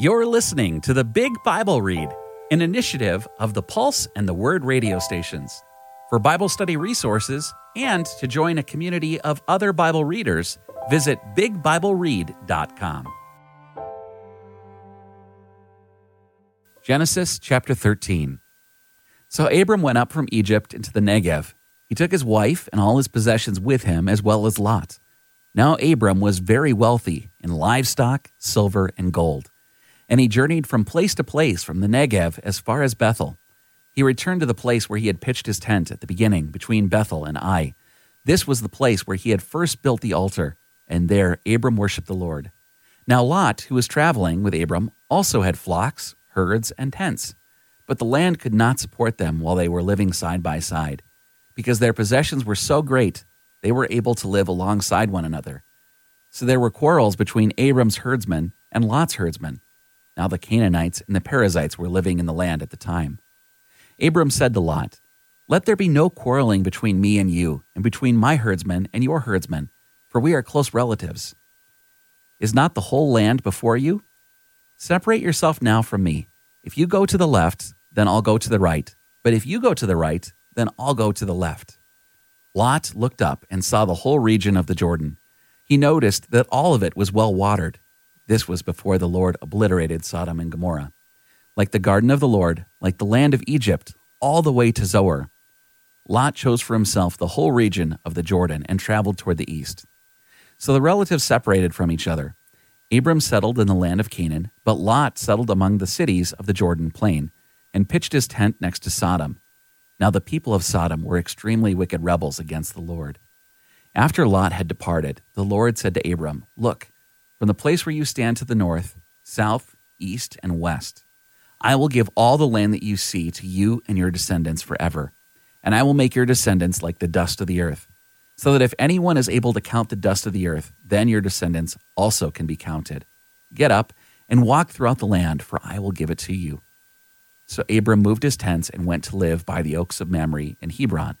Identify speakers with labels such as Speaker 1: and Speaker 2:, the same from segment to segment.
Speaker 1: You're listening to the Big Bible Read, an initiative of the Pulse and the Word radio stations. For Bible study resources and to join a community of other Bible readers, visit bigbibleread.com. Genesis chapter 13. So Abram went up from Egypt into the Negev. He took his wife and all his possessions with him, as well as Lot. Now Abram was very wealthy in livestock, silver, and gold and he journeyed from place to place from the Negev as far as Bethel. He returned to the place where he had pitched his tent at the beginning between Bethel and Ai. This was the place where he had first built the altar, and there Abram worshipped the Lord. Now Lot, who was traveling with Abram, also had flocks, herds, and tents. But the land could not support them while they were living side by side. Because their possessions were so great, they were able to live alongside one another. So there were quarrels between Abram's herdsmen and Lot's herdsmen. Now the Canaanites and the Perizzites were living in the land at the time. Abram said to Lot, Let there be no quarreling between me and you, and between my herdsmen and your herdsmen, for we are close relatives. Is not the whole land before you? Separate yourself now from me. If you go to the left, then I'll go to the right. But if you go to the right, then I'll go to the left. Lot looked up and saw the whole region of the Jordan. He noticed that all of it was well watered this was before the Lord obliterated Sodom and Gomorrah. Like the garden of the Lord, like the land of Egypt, all the way to Zoar. Lot chose for himself the whole region of the Jordan and traveled toward the east. So the relatives separated from each other. Abram settled in the land of Canaan, but Lot settled among the cities of the Jordan plain and pitched his tent next to Sodom. Now the people of Sodom were extremely wicked rebels against the Lord. After Lot had departed, the Lord said to Abram, Look, from the place where you stand to the north, south, east, and west. I will give all the land that you see to you and your descendants forever, and I will make your descendants like the dust of the earth, so that if anyone is able to count the dust of the earth, then your descendants also can be counted. Get up and walk throughout the land, for I will give it to you. So Abram moved his tents and went to live by the oaks of Mamre in Hebron,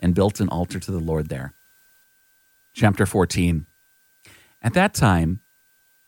Speaker 1: and built an altar to the Lord there. Chapter 14 At that time,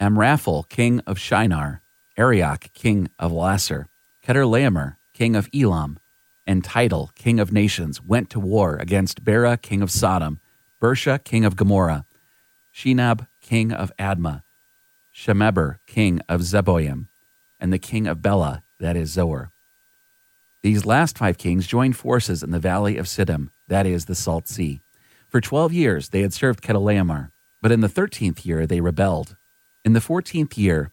Speaker 1: Amraphel, king of Shinar, Arioch, king of Lasar, Chedorlaomer, king of Elam, and Tidal, king of nations, went to war against Bera, king of Sodom, Birsha, king of Gomorrah, Shinab, king of Admah, Shemeber, king of Zeboim, and the king of Bela, that is Zoar. These last five kings joined forces in the valley of Siddim, that is the Salt Sea. For twelve years they had served Chedorlaomer, but in the thirteenth year they rebelled in the fourteenth year,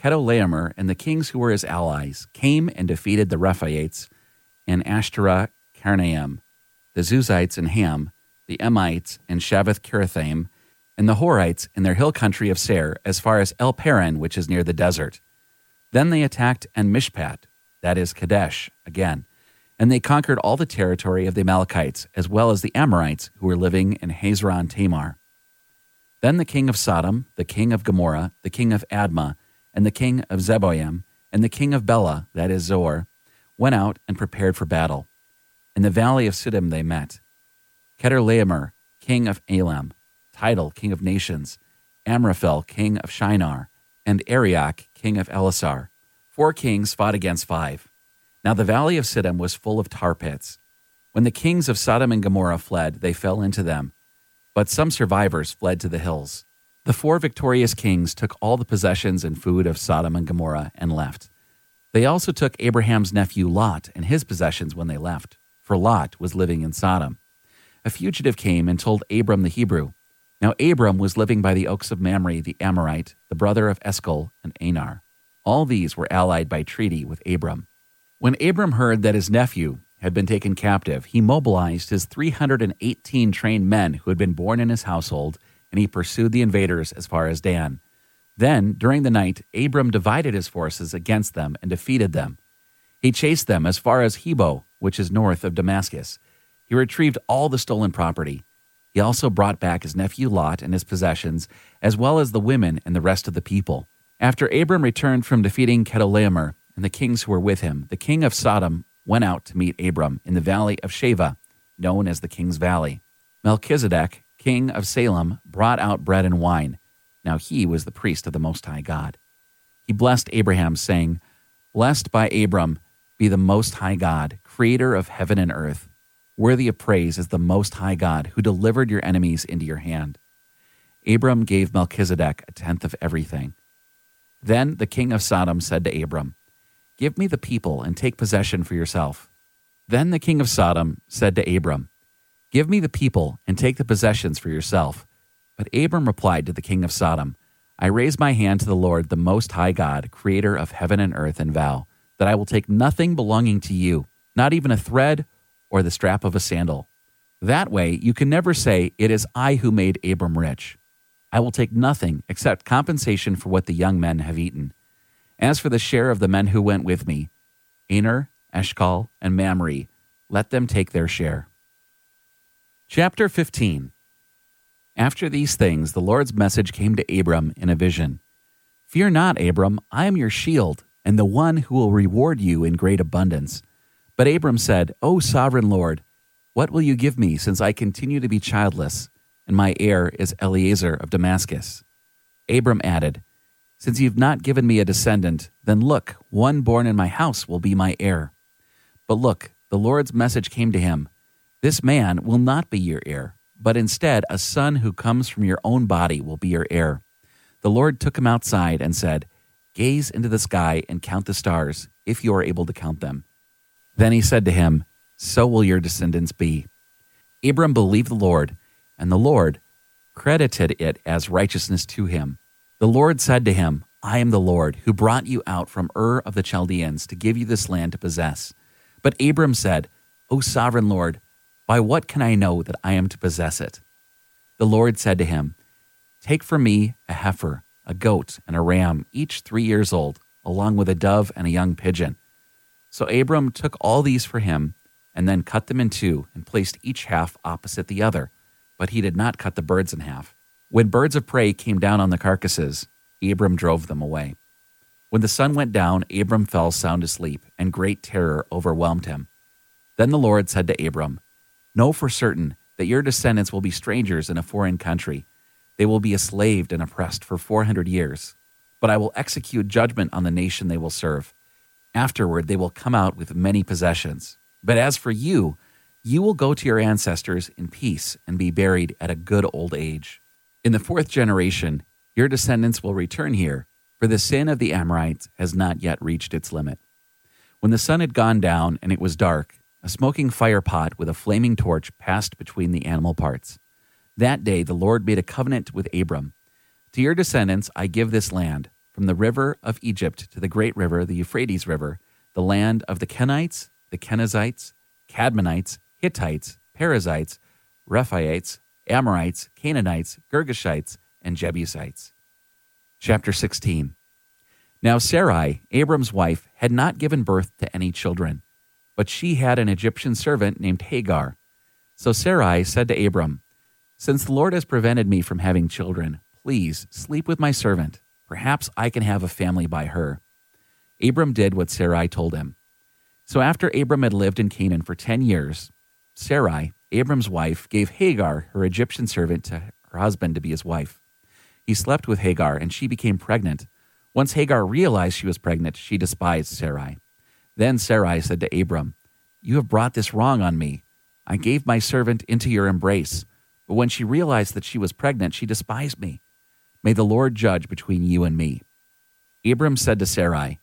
Speaker 1: Chedorlaomer and the kings who were his allies came and defeated the Rephaites and Ashteroth Karnaim, the Zuzites and Ham, the Emites and Shaveh Kiriathaim, and the Horites in their hill country of Seir as far as El Paran, which is near the desert. Then they attacked En Mishpat, that is Kadesh, again, and they conquered all the territory of the Amalekites, as well as the Amorites who were living in Hazazon Tamar. Then the king of Sodom, the king of Gomorrah, the king of Admah, and the king of Zeboim, and the king of Bela, that is Zoar, went out and prepared for battle. In the valley of Siddim they met. Chedorlaomer, king of Elam, Tidal, king of nations, Amraphel, king of Shinar, and Arioch, king of Ellasar. Four kings fought against five. Now the valley of Siddim was full of tar pits. When the kings of Sodom and Gomorrah fled, they fell into them but some survivors fled to the hills. The four victorious kings took all the possessions and food of Sodom and Gomorrah and left. They also took Abraham's nephew Lot and his possessions when they left, for Lot was living in Sodom. A fugitive came and told Abram the Hebrew. Now Abram was living by the oaks of Mamre the Amorite, the brother of Eshcol and Aner. All these were allied by treaty with Abram. When Abram heard that his nephew, had been taken captive, he mobilized his 318 trained men who had been born in his household, and he pursued the invaders as far as Dan. Then, during the night, Abram divided his forces against them and defeated them. He chased them as far as Hobah, which is north of Damascus. He retrieved all the stolen property. He also brought back his nephew Lot and his possessions, as well as the women and the rest of the people. After Abram returned from defeating Chedorlaomer and the kings who were with him, the king of Sodom went out to meet Abram in the valley of Shaveh, known as the King's Valley. Melchizedek, king of Salem, brought out bread and wine. Now he was the priest of the Most High God. he blessed Abraham, saying, Blessed by Abram be the Most High God, creator of heaven and earth. Worthy of praise is the Most High God, who delivered your enemies into your hand. Abram gave Melchizedek a tenth of everything. Then the king of Sodom said to Abram, Give me the people and take possession for yourself. Then the king of Sodom said to Abram, Give me the people and take the possessions for yourself. But Abram replied to the king of Sodom, I raise my hand to the Lord, the Most High God, creator of heaven and earth, and vow that I will take nothing belonging to you, not even a thread or the strap of a sandal. That way you can never say, It is I who made Abram rich. I will take nothing except compensation for what the young men have eaten. As for the share of the men who went with me, Aner, Eshcol, and Mamre, let them take their share. Chapter 15 After these things, the Lord's message came to Abram in a vision Fear not, Abram, I am your shield, and the one who will reward you in great abundance. But Abram said, O sovereign Lord, what will you give me, since I continue to be childless, and my heir is Eliezer of Damascus? Abram added, Since you've not given me a descendant, then look, one born in my house will be my heir. But look, the Lord's message came to him This man will not be your heir, but instead a son who comes from your own body will be your heir. The Lord took him outside and said, Gaze into the sky and count the stars, if you are able to count them. Then he said to him, So will your descendants be. Abram believed the Lord, and the Lord credited it as righteousness to him. The Lord said to him, I am the Lord who brought you out from Ur of the Chaldeans to give you this land to possess. But Abram said, O sovereign Lord, by what can I know that I am to possess it? The Lord said to him, Take for me a heifer, a goat, and a ram, each three years old, along with a dove and a young pigeon. So Abram took all these for him, and then cut them in two, and placed each half opposite the other. But he did not cut the birds in half. When birds of prey came down on the carcasses, Abram drove them away. When the sun went down, Abram fell sound asleep, and great terror overwhelmed him. Then the Lord said to Abram, Know for certain that your descendants will be strangers in a foreign country. They will be enslaved and oppressed for four hundred years. But I will execute judgment on the nation they will serve Afterward, they will come out with many possessions. But as for you, you will go to your ancestors in peace and be buried at a good old age. In the fourth generation, your descendants will return here, for the sin of the Amorites has not yet reached its limit. When the sun had gone down and it was dark, a smoking fire pot with a flaming torch passed between the animal parts. That day the Lord made a covenant with Abram. To your descendants I give this land from the river of Egypt to the great river, the Euphrates River, the land of the Kenites, the Kenizzites, Cadmonites, Hittites, Perizzites, Rephaites, Amorites, Canaanites, Girgashites, and Jebusites. Chapter 16 Now Sarai, Abram's wife, had not given birth to any children, but she had an Egyptian servant named Hagar. So Sarai said to Abram, Since the Lord has prevented me from having children, please sleep with my servant. Perhaps I can have a family by her. Abram did what Sarai told him. So after Abram had lived in Canaan for 10 years, Sarai, Abram's wife, gave Hagar, her Egyptian servant, to her husband to be his wife. He slept with Hagar, and she became pregnant. Once Hagar realized she was pregnant, she despised Sarai. Then Sarai said to Abram, You have brought this wrong on me. I gave my servant into your embrace, but when she realized that she was pregnant, she despised me. May the Lord judge between you and me. Abram said to Sarai,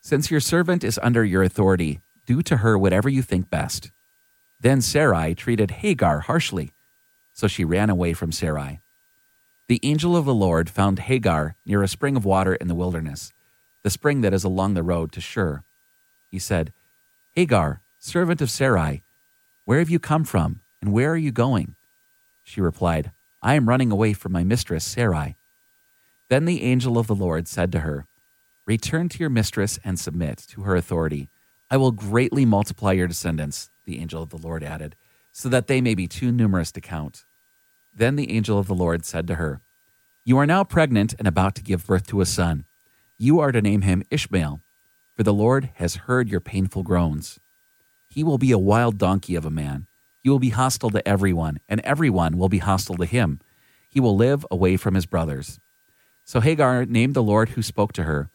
Speaker 1: Since your servant is under your authority, do to her whatever you think best. Then Sarai treated Hagar harshly, so she ran away from Sarai. The angel of the Lord found Hagar near a spring of water in the wilderness, the spring that is along the road to Shur. He said, Hagar, servant of Sarai, where have you come from, and where are you going? She replied, I am running away from my mistress Sarai. Then the angel of the Lord said to her, Return to your mistress and submit to her authority. I will greatly multiply your descendants, the angel of the Lord added, so that they may be too numerous to count. Then the angel of the Lord said to her, You are now pregnant and about to give birth to a son. You are to name him Ishmael, for the Lord has heard your painful groans. He will be a wild donkey of a man. He will be hostile to everyone, and everyone will be hostile to him. He will live away from his brothers. So Hagar named the Lord who spoke to her,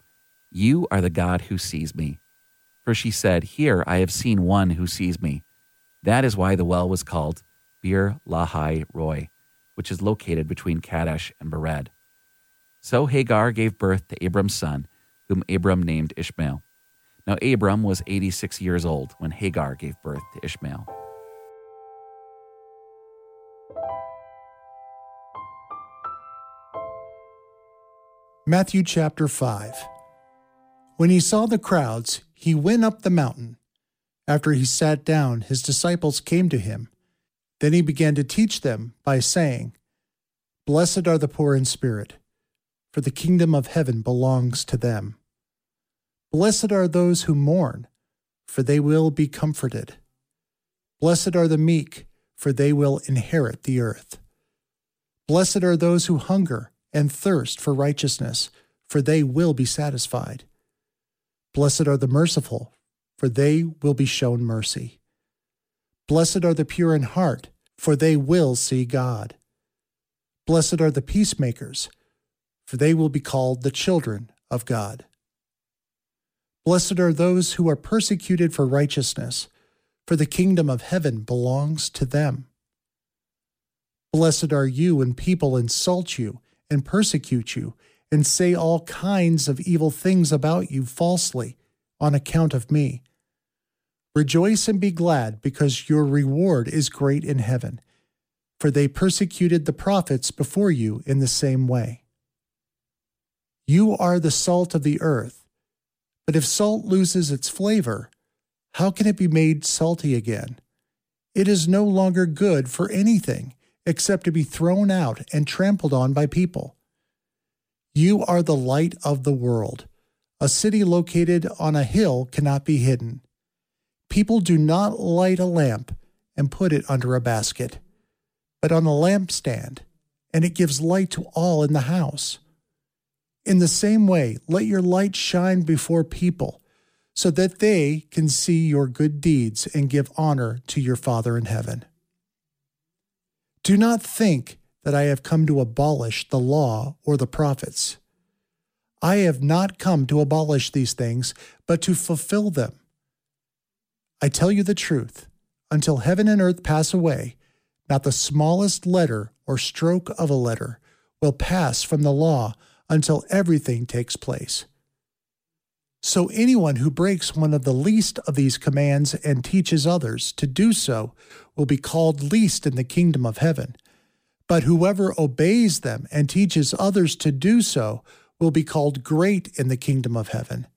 Speaker 1: You are the God who sees me. For she said, Here I have seen one who sees me. That is why the well was called Beer Lahai Roi, which is located between Kadesh and Bered. So Hagar gave birth to Abram's son, whom Abram named Ishmael. Now Abram was 86 years old when Hagar gave birth to Ishmael.
Speaker 2: Matthew chapter 5 When he saw the crowds, he went up the mountain. After he sat down, his disciples came to him. Then he began to teach them by saying, Blessed are the poor in spirit, for the kingdom of heaven belongs to them. Blessed are those who mourn, for they will be comforted. Blessed are the meek, for they will inherit the earth. Blessed are those who hunger and thirst for righteousness, for they will be satisfied. Blessed are the merciful, for they will be shown mercy. Blessed are the pure in heart, for they will see God. Blessed are the peacemakers, for they will be called the children of God. Blessed are those who are persecuted for righteousness, for the kingdom of heaven belongs to them. Blessed are you when people insult you and persecute you, and say all kinds of evil things about you falsely on account of me. Rejoice and be glad, because your reward is great in heaven, for they persecuted the prophets before you in the same way. You are the salt of the earth, but if salt loses its flavor, how can it be made salty again? It is no longer good for anything except to be thrown out and trampled on by people. You are the light of the world. A city located on a hill cannot be hidden. People do not light a lamp and put it under a basket, but on a lampstand, and it gives light to all in the house. In the same way, let your light shine before people, so that they can see your good deeds and give honor to your Father in heaven. Do not think that I have come to abolish the law or the prophets. I have not come to abolish these things, but to fulfill them. I tell you the truth, until heaven and earth pass away, not the smallest letter or stroke of a letter will pass from the law until everything takes place. So anyone who breaks one of the least of these commands and teaches others to do so will be called least in the kingdom of heaven. But whoever obeys them and teaches others to do so will be called great in the kingdom of heaven.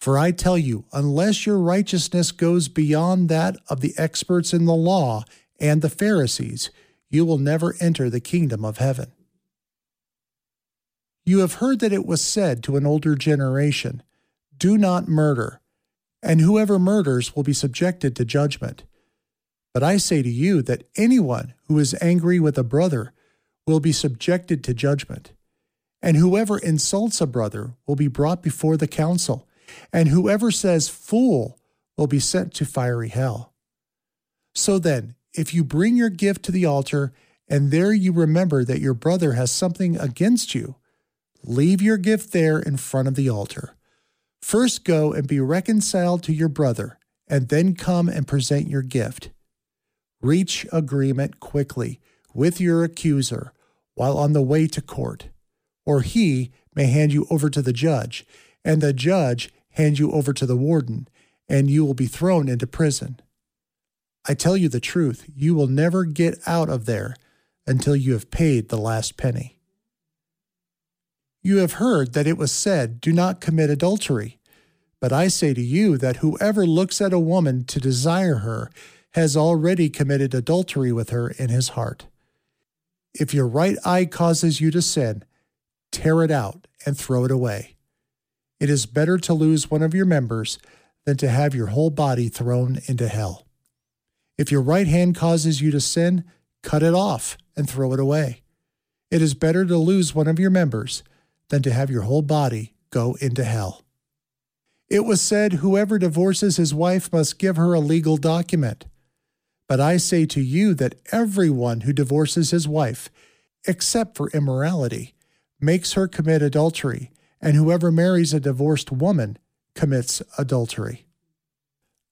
Speaker 2: For I tell you, unless your righteousness goes beyond that of the experts in the law and the Pharisees, you will never enter the kingdom of heaven. You have heard that it was said to an older generation, do not murder, and whoever murders will be subjected to judgment. But I say to you that anyone who is angry with a brother will be subjected to judgment. And whoever insults a brother will be brought before the council, and whoever says fool will be sent to fiery hell. So then, if you bring your gift to the altar, and there you remember that your brother has something against you, leave your gift there in front of the altar. First go and be reconciled to your brother, and then come and present your gift. Reach agreement quickly with your accuser while on the way to court, or he may hand you over to the judge, and the judge hand you over to the warden, and you will be thrown into prison. I tell you the truth, you will never get out of there until you have paid the last penny. You have heard that it was said, Do not commit adultery. But I say to you that whoever looks at a woman to desire her has already committed adultery with her in his heart. If your right eye causes you to sin, tear it out and throw it away. It is better to lose one of your members than to have your whole body thrown into hell. If your right hand causes you to sin, cut it off and throw it away. It is better to lose one of your members than to have your whole body go into hell. It was said, Whoever divorces his wife must give her a legal document. But I say to you that everyone who divorces his wife, except for immorality, makes her commit adultery, and whoever marries a divorced woman commits adultery.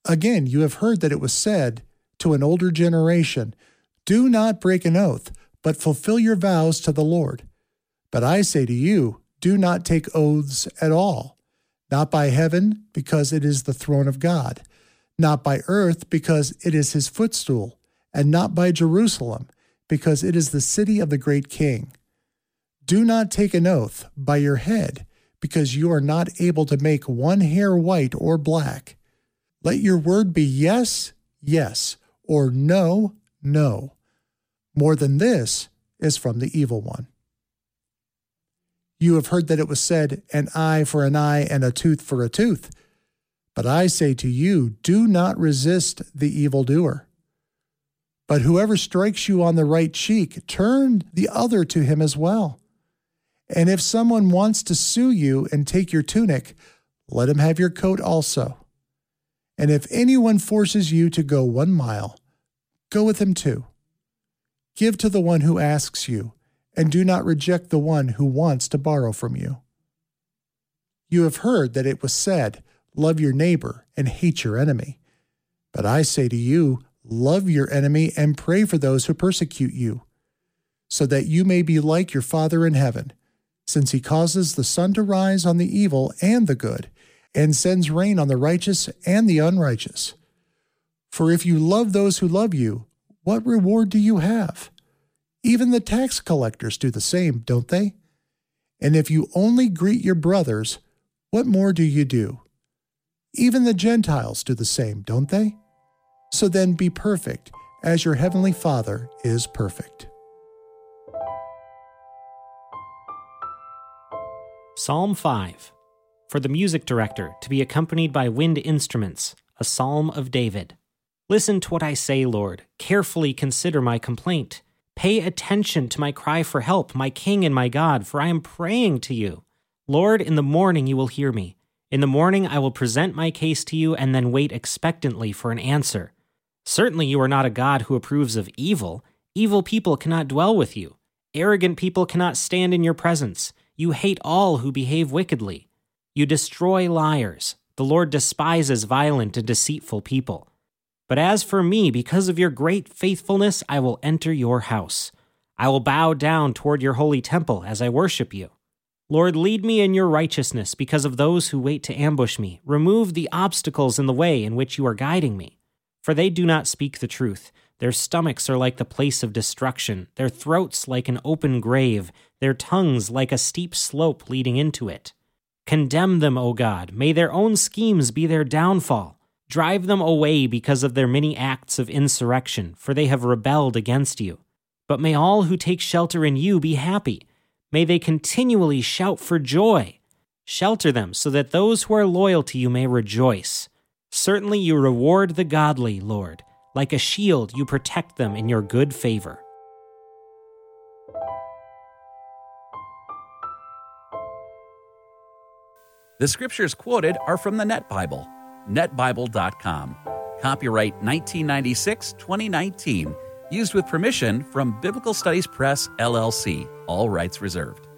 Speaker 2: Again, you have heard that it was said to an older generation, Do not break an oath, but fulfill your vows to the Lord. But I say to you, do not take oaths at all, not by heaven, because it is the throne of God, not by earth, because it is his footstool, and not by Jerusalem, because it is the city of the great king. Do not take an oath by your head, because you are not able to make one hair white or black. Let your word be yes, yes, or no, no. More than this is from the evil one. You have heard that it was said, an eye for an eye and a tooth for a tooth. But I say to you, do not resist the evildoer. But whoever strikes you on the right cheek, turn the other to him as well. And if someone wants to sue you and take your tunic, let him have your coat also. And if anyone forces you to go one mile, go with him two. Give to the one who asks you, and do not reject the one who wants to borrow from you. You have heard that it was said, Love your neighbor and hate your enemy. But I say to you, love your enemy and pray for those who persecute you, so that you may be like your Father in heaven, since he causes the sun to rise on the evil and the good and sends rain on the righteous and the unrighteous. For if you love those who love you, what reward do you have? Even the tax collectors do the same, don't they? And if you only greet your brothers, what more do you do? Even the Gentiles do the same, don't they? So then be perfect, as your heavenly Father is perfect.
Speaker 3: Psalm 5 for the music director to be accompanied by wind instruments, a psalm of David. Listen to what I say, Lord. Carefully consider my complaint. Pay attention to my cry for help, my King and my God, for I am praying to you. Lord, in the morning you will hear me. In the morning I will present my case to you and then wait expectantly for an answer. Certainly you are not a God who approves of evil. Evil people cannot dwell with you. Arrogant people cannot stand in your presence. You hate all who behave wickedly. You destroy liars. The Lord despises violent and deceitful people. But as for me, because of your great faithfulness, I will enter your house. I will bow down toward your holy temple as I worship you. Lord, lead me in your righteousness because of those who wait to ambush me. Remove the obstacles in the way in which you are guiding me. For they do not speak the truth. Their stomachs are like the place of destruction, their throats like an open grave, their tongues like a steep slope leading into it. Condemn them, O God. May their own schemes be their downfall. Drive them away because of their many acts of insurrection, for they have rebelled against you. But may all who take shelter in you be happy. May they continually shout for joy. Shelter them so that those who are loyal to you may rejoice. Certainly you reward the godly, Lord. Like a shield, you protect them in your good favor.
Speaker 1: The scriptures quoted are from the Net Bible, netbible.com. Copyright 1996 2019. Used with permission from Biblical Studies Press, LLC. All rights reserved.